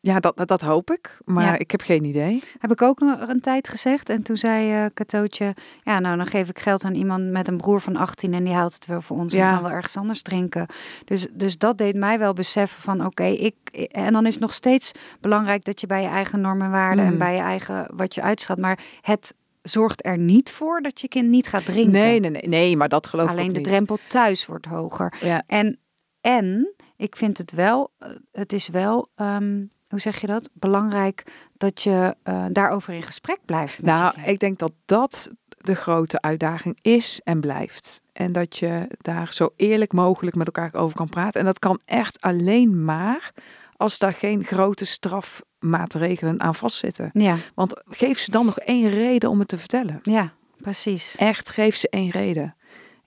ja, dat, dat hoop ik. Maar Ja. ik heb geen idee. Heb ik ook een, een tijd gezegd. En toen zei eh Katootje, ja, nou dan geef ik geld aan iemand met een broer van 18 en die haalt het wel voor ons en Ja. we gaan wel ergens anders drinken. Dus, dus dat deed mij wel beseffen van oké, ik en dan is het nog steeds belangrijk dat je bij je eigen normen en waarden en Mm. bij je eigen wat je uitstraalt, maar het zorgt er niet voor dat je kind niet gaat drinken. Nee, nee, nee, nee, maar dat geloof ik Alleen de drempel thuis wordt hoger. Ja, En, en ik vind het wel, eh, het is wel, ehm, hoe zeg je dat? Belangrijk dat je eh, daarover in gesprek blijft. Met nou, ik denk dat dat de grote uitdaging is en blijft. En dat je daar zo eerlijk mogelijk met elkaar over kan praten. En dat kan echt alleen maar als daar geen grote strafmaatregelen aan vastzitten. Ja, Want geef ze dan nog één reden om het te vertellen. ja, precies. Echt, geef ze één reden.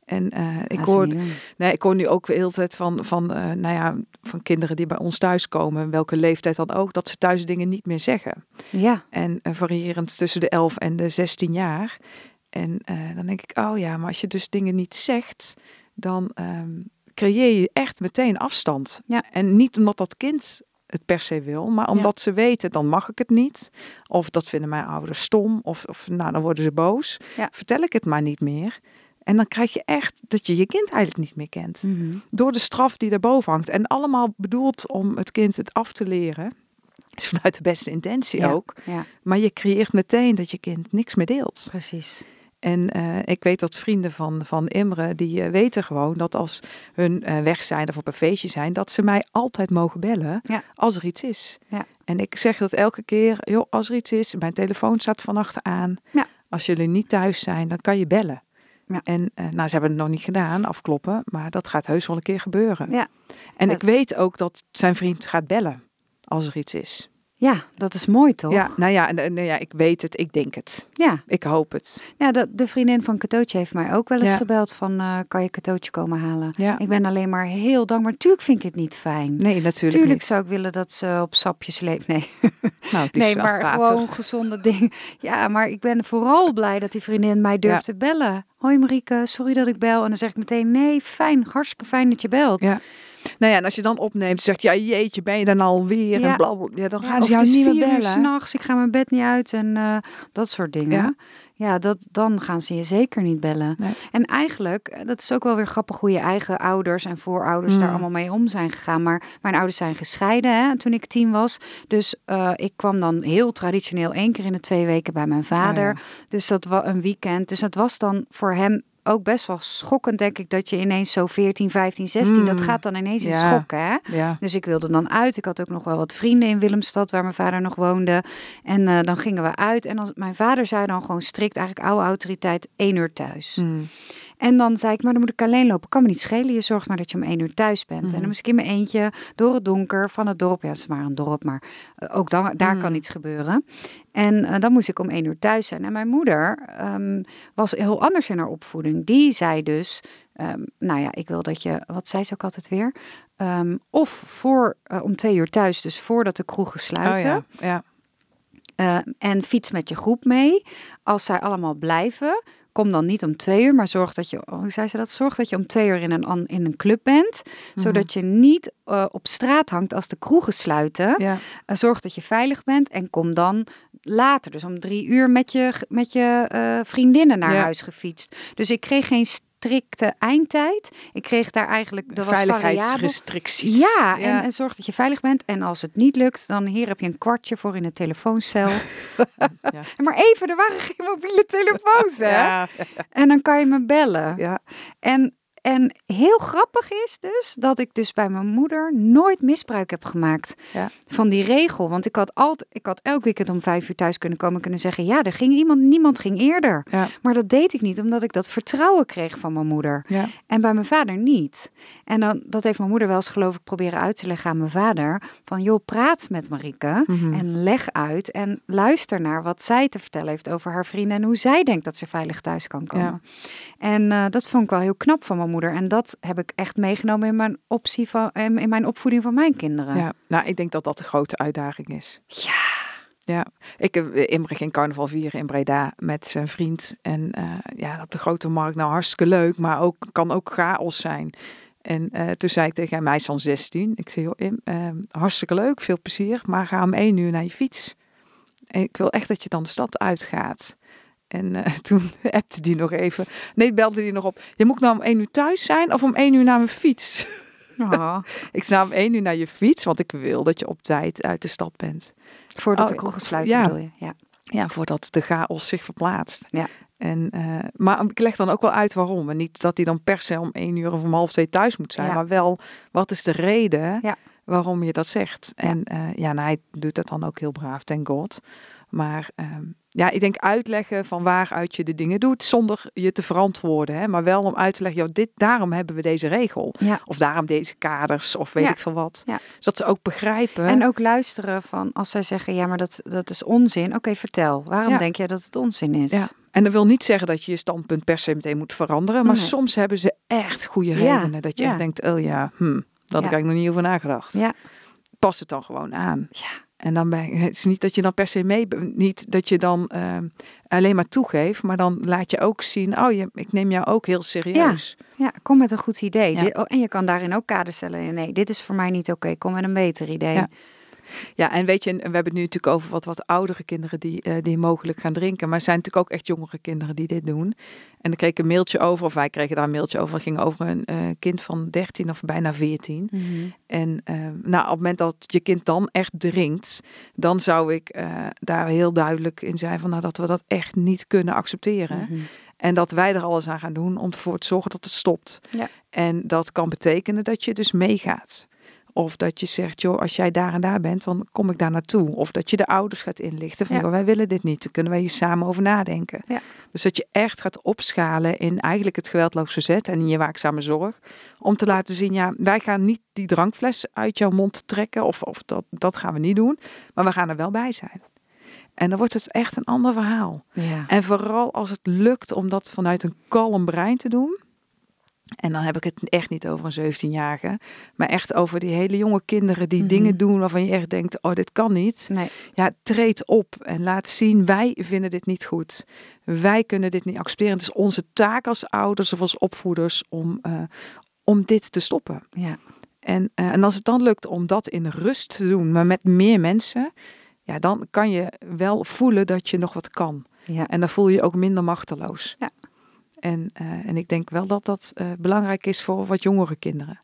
En eh, ik, hoor, nee, ik hoor nu ook de tijd van, van, eh, nou ja, van kinderen die bij ons thuiskomen, welke leeftijd dan ook, dat ze thuis dingen niet meer zeggen. Ja, En eh, variërend tussen de 11 en de 16 jaar. En dan denk ik, oh ja, maar als je dus dingen niet zegt, dan ehm, creëer je echt meteen afstand. Ja. En niet omdat dat kind het per se wil, maar omdat ze weten, dan mag ik het niet. Of dat vinden mijn ouders stom, of, of nou, dan worden ze boos. Ja. Vertel ik het maar niet meer. En dan krijg je echt dat je je kind eigenlijk niet meer kent. Mhm. Door de straf die daarboven hangt. En allemaal bedoeld om het kind het af te leren. Dus vanuit de beste intentie Ja. ook. Maar je creëert meteen dat je kind niks meer deelt. precies. En eh, ik weet dat vrienden van, van Imre, die eh, weten gewoon dat als hun eh, weg zijn of op een feestje zijn, dat ze mij altijd mogen bellen Ja. als er iets is. Ja. En ik zeg dat elke keer, joh, als er iets is, mijn telefoon staat vannacht aan. Ja. Als jullie niet thuis zijn, dan kan je bellen. Ja. En nou, ze hebben het nog niet gedaan, afkloppen, maar dat gaat heus wel een keer gebeuren. Ja. En ik weet ook dat zijn vriend gaat bellen als er iets is. Ja, dat is mooi toch? Ja, nou ja, nou ja, ik weet het, ik denk het, ja. ik hoop het. ja de, de vriendin van Katootje heeft mij ook wel eens Ja. gebeld van eh, kan je Katootje komen halen? Ja. Ik ben alleen maar heel dankbaar. Tuurlijk vind ik het niet fijn. Nee, natuurlijk Tuurlijk niet. zou ik willen dat ze op sapjes leeft. Nee, Nou, het is nee maar gewoon gezonde dingen. Ja, maar ik ben vooral blij dat die vriendin mij durft te bellen. Hoi Marieke, sorry dat ik bel. En dan zeg ik meteen, nee, fijn, hartstikke fijn dat je belt. Ja. Nou ja, en als je dan opneemt, zegt ja, jeetje, ben je dan alweer? Ja. En blablabla. Ja, dan Ja, gaan ze jou het is niet meer bellen. s'nachts, ik ga mijn bed niet uit en eh, dat soort dingen. Ja. Ja, dat, dan gaan ze je zeker niet bellen. Nee. En eigenlijk, eh, dat is ook wel weer grappig hoe je eigen ouders en voorouders daar Mm. allemaal mee om zijn gegaan. Maar mijn ouders zijn gescheiden hè, toen ik tien was. Dus eh, ik kwam dan heel traditioneel één keer in de twee weken bij mijn vader. Oh. Dus dat was een weekend. Dus dat was dan voor hem ook best wel schokkend, denk ik, dat je ineens zo 14, 15, 16, dat Mm. gaat dan ineens in schokken. Hè? Ja. Dus ik wilde dan uit. Ik had ook nog wel wat vrienden in Willemstad, waar mijn vader nog woonde. En eh, dan gingen we uit. En als, mijn vader zei dan gewoon strikt, eigenlijk oude autoriteit, één uur thuis. Mm. En dan zei ik, maar dan moet ik alleen lopen. Kan me niet schelen. Je zorgt maar dat je om één uur thuis bent. En Mhm. dan moest ik in mijn eentje door het donker van het dorp. Ja, het is maar een dorp, maar eh, ook dan, daar kan Mhm. iets gebeuren. En eh, dan moest ik om één uur thuis zijn. En mijn moeder ehm, was heel anders in haar opvoeding. Die zei dus, ehm, nou ja, ik wil dat je, wat zei ze ook altijd weer? Ehm, of voor, eh, om twee uur thuis, dus voordat de kroegen Oh sluiten. ja, ja. En fiets met je groep mee. Als zij allemaal blijven, kom dan niet om twee uur, maar zorg dat je, hoe zei ze dat? Zorg dat je om twee uur in een, in een club bent, zodat je niet eh, op straat hangt als de kroegen sluiten. ja. Zorg dat je veilig bent en kom dan later, dus om drie uur met je, met je eh, vriendinnen naar Ja. huis gefietst. Dus ik kreeg geen strikte eindtijd. Ik kreeg daar eigenlijk, was variabel. Veiligheidsrestricties. Ja, En, en zorg dat je veilig bent. En als het niet lukt, dan hier heb je een kwartje voor in de telefooncel. Ja. Maar even, er waren geen mobiele telefoons, hè? Ja, En dan kan je me bellen. ja. En, en heel grappig is dus dat ik dus bij mijn moeder nooit misbruik heb gemaakt Ja. van die regel. Want ik had altijd, ik had elk weekend om vijf uur thuis kunnen komen en kunnen zeggen, ja, er ging iemand, niemand ging eerder. Ja. Maar dat deed ik niet, omdat ik dat vertrouwen kreeg van mijn moeder. Ja. En bij mijn vader niet. En dan, dat heeft mijn moeder wel eens geloof ik proberen uit te leggen aan mijn vader. Van joh, praat met Marieke Mhm. en leg uit en luister naar wat zij te vertellen heeft over haar vrienden en hoe zij denkt dat ze veilig thuis kan komen. En eh, dat vond ik wel heel knap van mijn moeder. En dat heb ik echt meegenomen in mijn, optie van, in mijn opvoeding van mijn kinderen. Ja, nou, ik denk dat dat de grote uitdaging is. Ja. Ja, ik heb eh, Imre ging carnaval vieren in Breda met zijn vriend. En eh, ja, op de grote markt, nou hartstikke leuk, maar ook kan ook chaos zijn. En eh, toen zei ik tegen hem, hij is van 16. Ik zei, joh, Im, eh, hartstikke leuk, veel plezier, maar ga om één uur naar je fiets. En ik wil echt dat je dan de stad uitgaat. En eh, toen appte die nog even. Nee, belde die nog op. Je moet nou om één uur thuis zijn of om één uur naar mijn fiets? Oh, Ik sta om één uur naar je fiets, want ik wil dat je op tijd uit de stad bent. voordat Oh, de kroegen sluiten ja. bedoel je? Ja. Ja, voordat de chaos zich verplaatst. Ja. En, eh, maar ik leg dan ook wel uit waarom. En niet dat hij dan per se om één uur of om half twee thuis moet zijn. Ja. Maar wel, wat is de reden Ja. waarom je dat zegt? En eh, ja, nou, hij doet dat dan ook heel braaf, thank god. Maar ehm, ja, ik denk uitleggen van waaruit je de dingen doet, zonder je te verantwoorden. Hè? Maar wel om uit te leggen, joh, dit, daarom hebben we deze regel. Ja. Of daarom deze kaders, of weet Ja. ik veel wat. Ja. Zodat ze ook begrijpen. En ook luisteren van als zij zeggen, ja, maar dat, dat is onzin. Oké, vertel. Waarom denk jij dat het onzin is? En dat wil niet zeggen dat je je standpunt per se meteen moet veranderen. Maar Nee. soms hebben ze echt goede redenen. Dat je echt denkt, oh ja, hm, daar had ik eigenlijk nog niet over nagedacht. Ja. Pas het dan gewoon aan. Ja. En dan ben je, het is niet dat je dan per se mee, niet dat je dan ehm, alleen maar toegeeft, maar dan laat je ook zien, oh je, ik neem jou ook heel serieus. Ja, kom met een goed idee. Ja. Oh, en je kan daarin ook kaders stellen. Nee, dit is voor mij niet oké. Kom met een beter idee. Ja. Ja, en weet je, en we hebben het nu natuurlijk over wat, wat oudere kinderen die, eh, die mogelijk gaan drinken. Maar er zijn natuurlijk ook echt jongere kinderen die dit doen. En dan kreeg ik een mailtje over, of wij kregen daar een mailtje over. Het ging over een eh, kind van 13 of bijna 14. Mhm. En eh, nou, op het moment dat je kind dan echt drinkt, dan zou ik daar heel duidelijk in zijn van nou, dat we dat echt niet kunnen accepteren. Mhm. En dat wij er alles aan gaan doen om ervoor te zorgen dat het stopt. Ja. En dat kan betekenen dat je dus meegaat. Of dat je zegt, joh, als jij daar en daar bent, dan kom ik daar naartoe. Of dat je de ouders gaat inlichten van, Ja. joh, wij willen dit niet. Daar kunnen wij hier samen over nadenken. Ja. Dus dat je echt gaat opschalen in eigenlijk het geweldloos verzet en in je waakzame zorg. Om te laten zien, ja, wij gaan niet die drankfles uit jouw mond trekken. Of, of dat, dat gaan we niet doen. Maar we gaan er wel bij zijn. En dan wordt het echt een ander verhaal. Ja. En vooral als het lukt om dat vanuit een kalm brein te doen. En dan heb ik het echt niet over een 17-jarige, maar echt over die hele jonge kinderen die Mhm. dingen doen waarvan je echt denkt, oh dit kan niet. Nee. Ja, treed op en laat zien, wij vinden dit niet goed. Wij kunnen dit niet accepteren. Het is onze taak als ouders of als opvoeders om, eh, om dit te stoppen. Ja. En, eh, en als het dan lukt om dat in rust te doen, maar met meer mensen, ja, dan kan je wel voelen dat je nog wat kan. Ja. En dan voel je je ook minder machteloos. Ja. En, eh, en ik denk wel dat dat eh, belangrijk is voor wat jongere kinderen.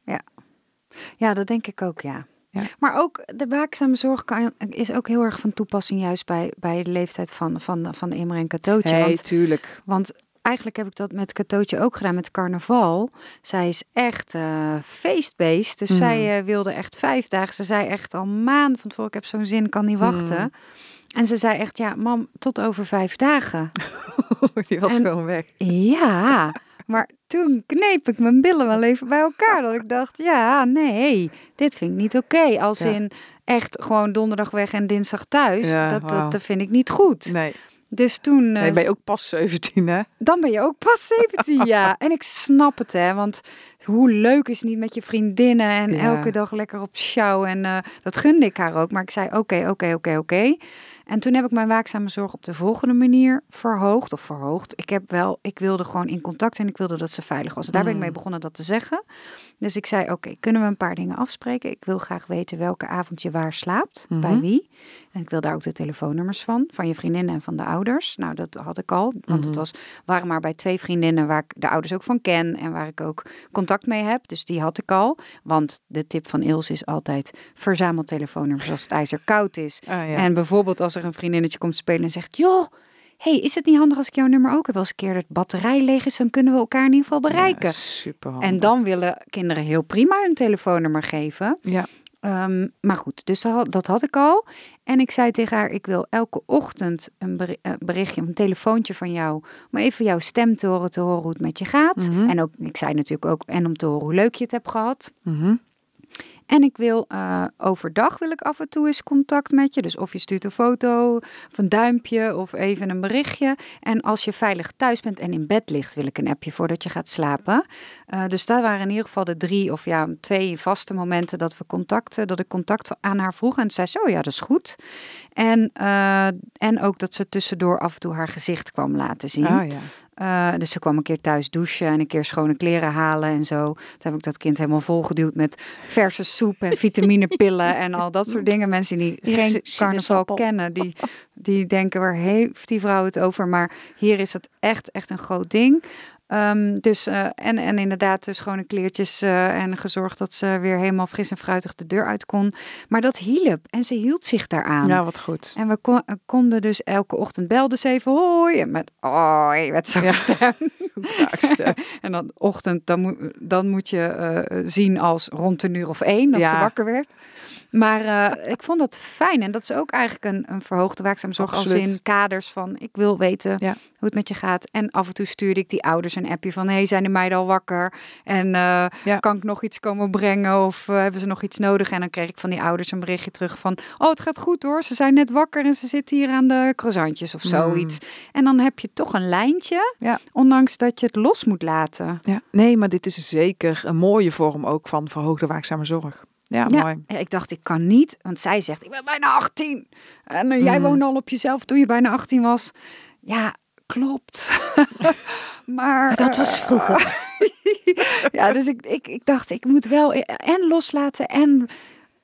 ja, dat denk ik ook, ja. Ja. Maar ook de waakzame zorg kan, is ook heel erg van toepassing juist bij, bij de leeftijd van, van, van Imre en Katootje. Hey, want, tuurlijk. want eigenlijk heb ik dat met Katootje ook gedaan met carnaval. Zij is echt eh, feestbeest. Dus Mhm. zij eh, wilde echt vijf dagen. Ze zei echt al maanden van tevoren, ik heb zo'n zin, kan niet wachten. Mhm. En ze zei echt, ja, mam, tot over vijf dagen. Die was En- gewoon weg. Ja, Maar toen kneep ik mijn billen wel even bij elkaar. Dat ik dacht, ja, nee, dit vind ik niet oké. Als Ja. in echt gewoon donderdag weg en dinsdag thuis. Ja, dat, dat, dat vind ik niet goed. Nee, Dus toen... eh, nee ben je ook pas 17, hè? dan ben je ook pas 17, ja. En ik snap het, hè. Want hoe leuk is het niet met je vriendinnen en Ja. elke dag lekker op show. En eh, dat gunde ik haar ook. Maar ik zei, oké, oké, oké, oké. En toen heb ik mijn waakzame zorg op de volgende manier verhoogd. Of verhoogd. Ik heb wel, ik wilde gewoon in contact en ik wilde dat ze veilig was. Daar ben ik Mm. mee begonnen dat te zeggen. Dus ik zei, oké, kunnen we een paar dingen afspreken? Ik wil graag weten welke avond je waar slaapt, bij Mhm. wie. En ik wil daar ook de telefoonnummers van, van je vriendinnen en van de ouders. Nou, dat had ik al, want het Mhm. was, waren maar bij twee vriendinnen waar ik de ouders ook van ken en waar ik ook contact mee heb. Dus die had ik al. Want de tip van Ilse is altijd, verzamel telefoonnummers als het ijzer koud is. Ah, ja. En bijvoorbeeld als er een vriendinnetje komt spelen en zegt, joh, hey, is het niet handig als ik jouw nummer ook heb? Als een keer het batterij leeg is, dan kunnen we elkaar in ieder geval bereiken. Ja, super En dan willen kinderen heel prima hun telefoonnummer geven. Ja. Ehm, maar goed, dus dat, had- dat had ik al. En ik zei tegen haar, ik wil elke ochtend een eh, berichtje, een telefoontje van jou. Om even jouw stem te horen, te horen hoe het met je gaat. Mhm. En ook, ik zei natuurlijk ook, en om te horen hoe leuk je het hebt gehad. Mhm. En ik wil eh, overdag wil ik af en toe eens contact met je. Dus of je stuurt een foto, of een duimpje, of even een berichtje. En als je veilig thuis bent en in bed ligt, wil ik een appje voordat je gaat slapen. Eh, dus daar waren in ieder geval de drie of ja, twee vaste momenten dat we contacten, dat ik contact aan haar vroeg. En zei ze, oh ja, dat is goed. En, eh, en ook dat ze tussendoor af en toe haar gezicht kwam laten zien. Ah, ja. Eh, dus ze kwam een keer thuis douchen en een keer schone kleren halen en zo. Toen heb ik dat kind helemaal volgeduwd met verse soep en vitaminepillen en al dat soort dingen. Mensen die geen carnaval kennen, die, die denken waar heeft die vrouw het over? Maar hier is het echt, echt een groot ding. Ehm, dus, eh, en, en inderdaad, de schone kleertjes eh, en gezorgd dat ze weer helemaal fris en fruitig de deur uit kon. Maar dat hielp en ze hield zich daaraan. ja, wat goed. En we kon- konden dus elke ochtend belden ze even hoi. En met hoi, met zo'n Ja. stem. En dan ochtend, dan, moet dan moet je eh, zien als rond een uur of één, als ze wakker werd. Maar eh, ik vond dat fijn. En dat is ook eigenlijk een, een verhoogde waakzame zorg. Als in kaders van, ik wil weten Ja. hoe het met je gaat. En af en toe stuurde ik die ouders een appje van, hey, zijn de meiden al wakker? En eh, Ja. kan ik nog iets komen brengen? Of eh, hebben ze nog iets nodig? En dan kreeg ik van die ouders een berichtje terug van, oh, het gaat goed hoor. Ze zijn net wakker en ze zitten hier aan de croissantjes of zoiets. En dan heb je toch een lijntje, Mm. Ja. ondanks dat je het los moet laten. Ja. Nee, maar dit is zeker een mooie vorm ook van verhoogde waakzame zorg. Ja, Ja, mooi. Ik dacht, ik kan niet. Want zij zegt, ik ben bijna 18. En eh, jij Mm. woonde al op jezelf toen je bijna 18 was. Ja, klopt. maar dat was eh, vroeger. ja, dus ik, ik, ik dacht, ik moet wel en loslaten en.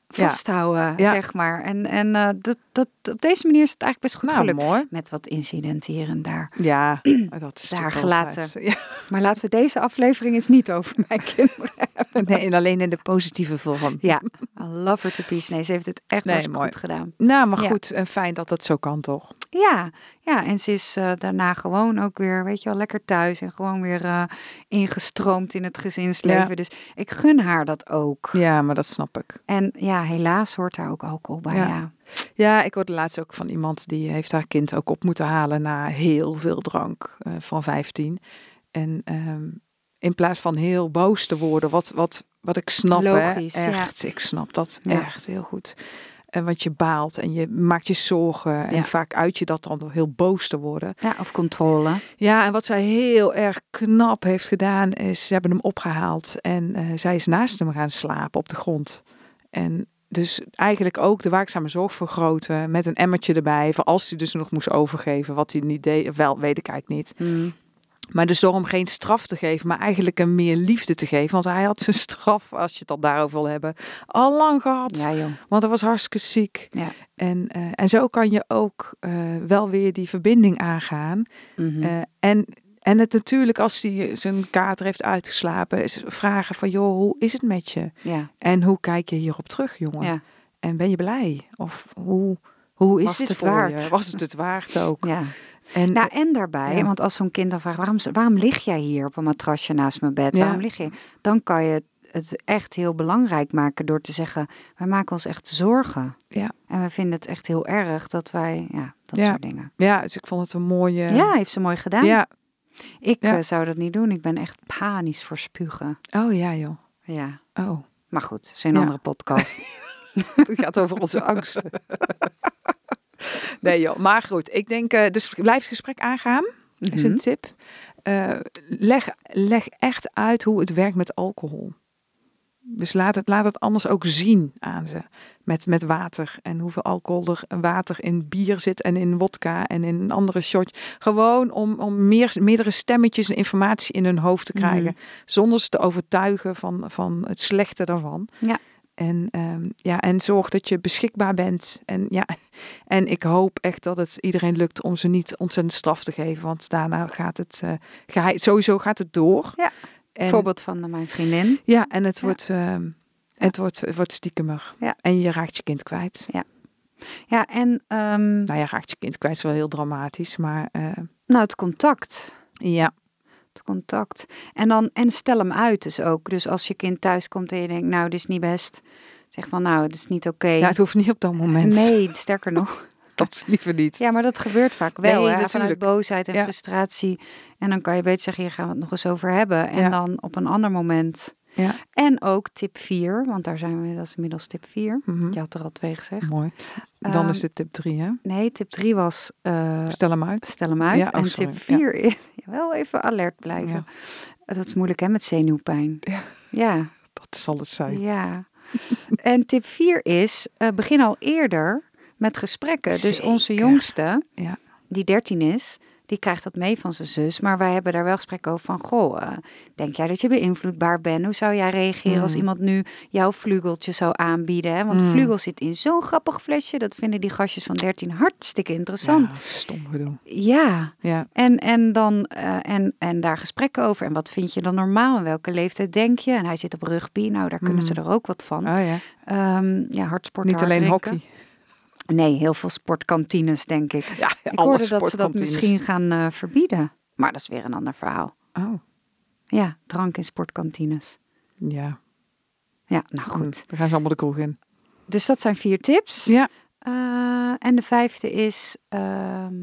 Vasthouden, Ja. zeg maar. En, en eh, dat, dat, op deze manier is het eigenlijk best goed nou, gelukt. mooi. Met wat incidenten hier en daar. Ja, dat is Daar gelaten. Ja. Maar laten we deze aflevering eens niet over mijn kinderen Nee, en alleen in de positieve vorm. Ja, I love her to pieces. Nee, ze heeft het echt Nee, mooi. goed gedaan. Nou, maar Ja. goed en fijn dat dat zo kan, toch? Ja, ja, en ze is eh, daarna gewoon ook weer, weet je wel, lekker thuis en gewoon weer eh, ingestroomd in het gezinsleven. Ja. Dus ik gun haar dat ook. Ja, maar dat snap ik. En ja, helaas hoort daar ook alcohol bij. Ja. Ja. Ja, ik hoorde laatst ook van iemand die heeft haar kind ook op moeten halen na heel veel drank eh, van 15. En ehm, in plaats van heel boos te worden, wat, wat, wat ik snap, Logisch, hè, ja. echt, ik snap dat echt heel goed. En want je baalt en je maakt je zorgen en vaak uit je dat dan door heel boos te worden. ja, of controle. Ja, en wat zij heel erg knap heeft gedaan is, ze hebben hem opgehaald en eh, zij is naast hem gaan slapen op de grond. En dus eigenlijk ook de waakzame zorg vergroten met een emmertje erbij, voor als hij dus nog moest overgeven, wat hij niet deed, wel, weet ik eigenlijk niet. Hmm. Maar dus door hem geen straf te geven, maar eigenlijk hem meer liefde te geven, want hij had zijn straf, als je het al daarover wil hebben, al lang gehad. Ja. Want hij was hartstikke ziek. Ja. En, eh, en zo kan je ook eh, wel weer die verbinding aangaan. Mhm. Eh, en, en het natuurlijk, als hij zijn kater heeft uitgeslapen, is vragen van, joh, hoe is het met je? ja, En hoe kijk je hierop terug, jongen? ja, En ben je blij? Of hoe, hoe is Was dit het voor waard? je? Was het het waard ook? ja. En, Nou, en daarbij, Ja. want als zo'n kind dan vraagt, waarom, waarom lig jij hier op een matrasje naast mijn bed? Ja. Waarom lig je? Dan kan je het echt heel belangrijk maken door te zeggen, wij maken ons echt zorgen. Ja. En we vinden het echt heel erg dat wij, ja, dat Ja. soort dingen. ja, dus ik vond het een mooie... Ja, heeft ze mooi gedaan. ja. Ik Ja. eh, zou dat niet doen. Ik ben echt panisch voor spugen. Oh ja, joh. Ja. Oh. Maar goed, het is een andere podcast. Het gaat over onze angsten. nee joh, maar goed. Ik denk, eh, dus blijf het gesprek aangaan. is Mhm. een tip. Eh, leg, leg echt uit hoe het werkt met alcohol. Dus laat het, laat het anders ook zien aan ze. Met, met water. En hoeveel alcohol er water in bier zit. En in wodka. En in een andere shot. Gewoon om, om meer, meerdere stemmetjes en informatie in hun hoofd te krijgen. Mhm. Zonder ze te overtuigen van, van het slechte daarvan. Ja. En, ehm, ja, en zorg dat je beschikbaar bent. En, ja, en ik hoop echt dat het iedereen lukt om ze niet ontzettend straf te geven. Want daarna gaat het, ga, sowieso gaat het door. Ja. En, Voorbeeld van eh, mijn vriendin. Ja, en het, Ja. wordt, ehm, het, wordt, het wordt stiekemer. Ja. En je raakt je kind kwijt. Ja, en ehm, Nou ja, raakt je kind kwijt is wel heel dramatisch. Maar eh, nou, het contact. ja, Het contact. En dan en stel hem uit dus ook. Dus als je kind thuis komt en je denkt, nou, dit is niet best. Zeg van, nou, dit is niet oké. ja, het hoeft niet op dat moment. Nee, sterker nog. Dat liever niet. Ja, maar dat gebeurt vaak wel. Nee, hè? Vanuit boosheid en Ja. frustratie. En dan kan je beter zeggen, hier gaan we het nog eens over hebben. En Ja. dan op een ander moment. Ja. En ook tip 4, want daar zijn we, dat is inmiddels tip 4. Mhm. Je had er al twee gezegd. Mooi. Dan Ehm, is het tip 3, hè? Nee, tip 3 was eh, Stel hem uit. stel hem uit. Ja, oh, en sorry. tip 4 is ja, wel even alert blijven. Dat is moeilijk hè, met zenuwpijn. Ja. Ja, Dat zal het zijn. ja. en tip 4 is, eh, begin al eerder met gesprekken. Dus onze jongste, Ja. die 13 is, die krijgt dat mee van zijn zus. Maar wij hebben daar wel gesprekken over van, goh, eh, denk jij dat je beïnvloedbaar bent? Hoe zou jij reageren als Mm. iemand nu jouw vlugeltje zou aanbieden? Hè? Want Mm. vlugel zit in zo'n grappig flesje. Dat vinden die gastjes van 13 hartstikke interessant. Ja, stom gedoe. Ja, Ja. en, en, dan, eh, en, en daar gesprekken over. En wat vind je dan normaal? En welke leeftijd denk je? En hij zit op rugby. Nou, daar kunnen ze Mm. er ook wat van. Oh ja. Ehm, ja, hardsport, Niet alleen hockey. Nee, heel veel sportkantines, denk ik. Ja, Ik hoorde dat ze dat misschien gaan eh, verbieden. Maar dat is weer een ander verhaal. Oh, Ja, drank in sportkantines. ja. Ja, nou goed. Dan gaan ze allemaal de kroeg in. Dus dat zijn vier tips. Ja. Eh, en de vijfde is ehm,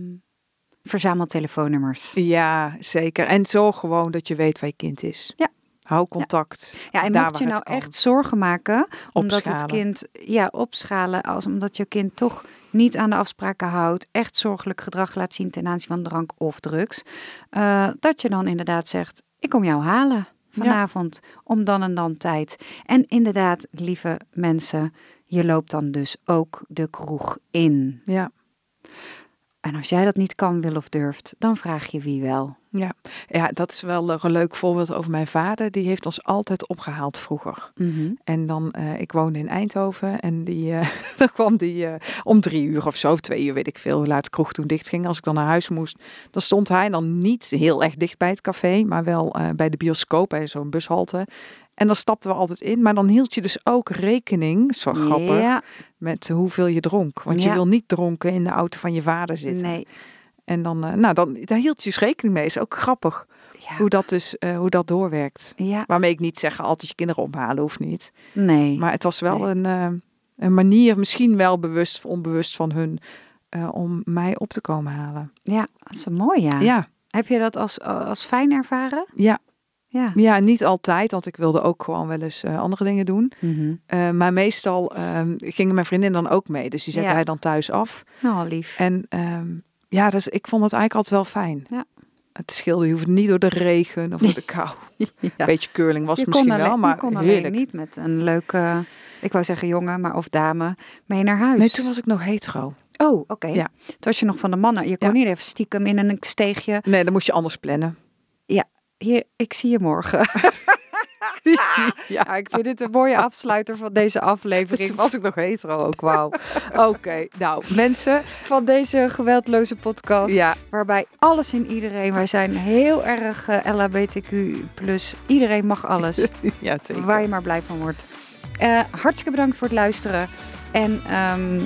verzamel telefoonnummers. Ja, zeker. En zorg gewoon dat je weet waar je kind is. Ja. Hou contact. Ja, en mocht je nou echt zorgen maken, omdat het kind ja opschalen, als omdat je kind toch niet aan de afspraken houdt, echt zorgelijk gedrag laat zien ten aanzien van drank of drugs, eh, dat je dan inderdaad zegt: ik kom jou halen vanavond om dan en dan tijd. En inderdaad, lieve mensen, je loopt dan dus ook de kroeg in. Ja. En als jij dat niet kan, wil of durft, dan vraag je wie wel. Ja. ja, dat is wel eh, een leuk voorbeeld over mijn vader. Die heeft ons altijd opgehaald vroeger. Mhm. En dan, eh, ik woonde in Eindhoven en die, eh, dan kwam die om drie uur of zo, of twee uur, weet ik veel, hoe laat kroeg toen dicht ging. Als ik dan naar huis moest, dan stond hij dan niet heel erg dicht bij het café, maar wel bij de bioscoop, bij zo'n bushalte. En dan stapten we altijd in, maar dan hield je dus ook rekening, zo grappig, Ja, met hoeveel je dronk. Want je wil niet dronken in de auto van je vader zitten. nee. En dan, eh, nou, dan, daar hield je dus rekening mee. Is ook grappig Ja. hoe dat dus, eh, hoe dat doorwerkt. ja, Waarmee ik niet zeg, altijd je kinderen ophalen, hoeft niet. nee. Maar het was wel Nee. een, eh, een manier, misschien wel bewust of onbewust van hun, om mij op te komen halen. Ja, dat is een mooi, ja. Ja, Heb je dat als, als fijn ervaren? ja, Ja. ja, niet altijd, want ik wilde ook gewoon wel eens eh, andere dingen doen. Mhm. Eh, maar meestal ehm, gingen mijn vriendin dan ook mee, dus die zette Ja. hij dan thuis af. Nou, lief. En ehm, ja, dus ik vond het eigenlijk altijd wel fijn. Ja. Het scheelde, je hoeft niet door de regen of door de kou. Ja. Beetje curling was je misschien alleen, wel, maar je kon alleen heerlijk. niet met een leuke, ik wou zeggen jongen, maar of dame, mee naar huis. Nee, toen was ik nog hetero. Oh, oké. Ja. Toen was je nog van de mannen. Je kon niet even stiekem in een steegje. Nee, dan moest je anders plannen. Hier, ik zie je morgen. ja, ik vind dit een mooie afsluiter van deze aflevering. toen was ik nog hetero ook, wauw. Oké, nou mensen, Van deze geweldloze podcast. ja, Waarbij alles in iedereen. Wij zijn heel erg eh, LHBTQ. Iedereen mag alles. ja zeker. waar je maar blij van wordt. Eh, hartstikke bedankt voor het luisteren. En ehm,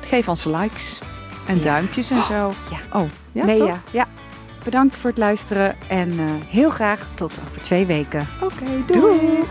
Geef ons likes en Ja. duimpjes en zo. ja. Oh, ja nee, toch? ja, ja. Bedankt voor het luisteren en eh, heel graag tot over twee weken. Oké, Doei.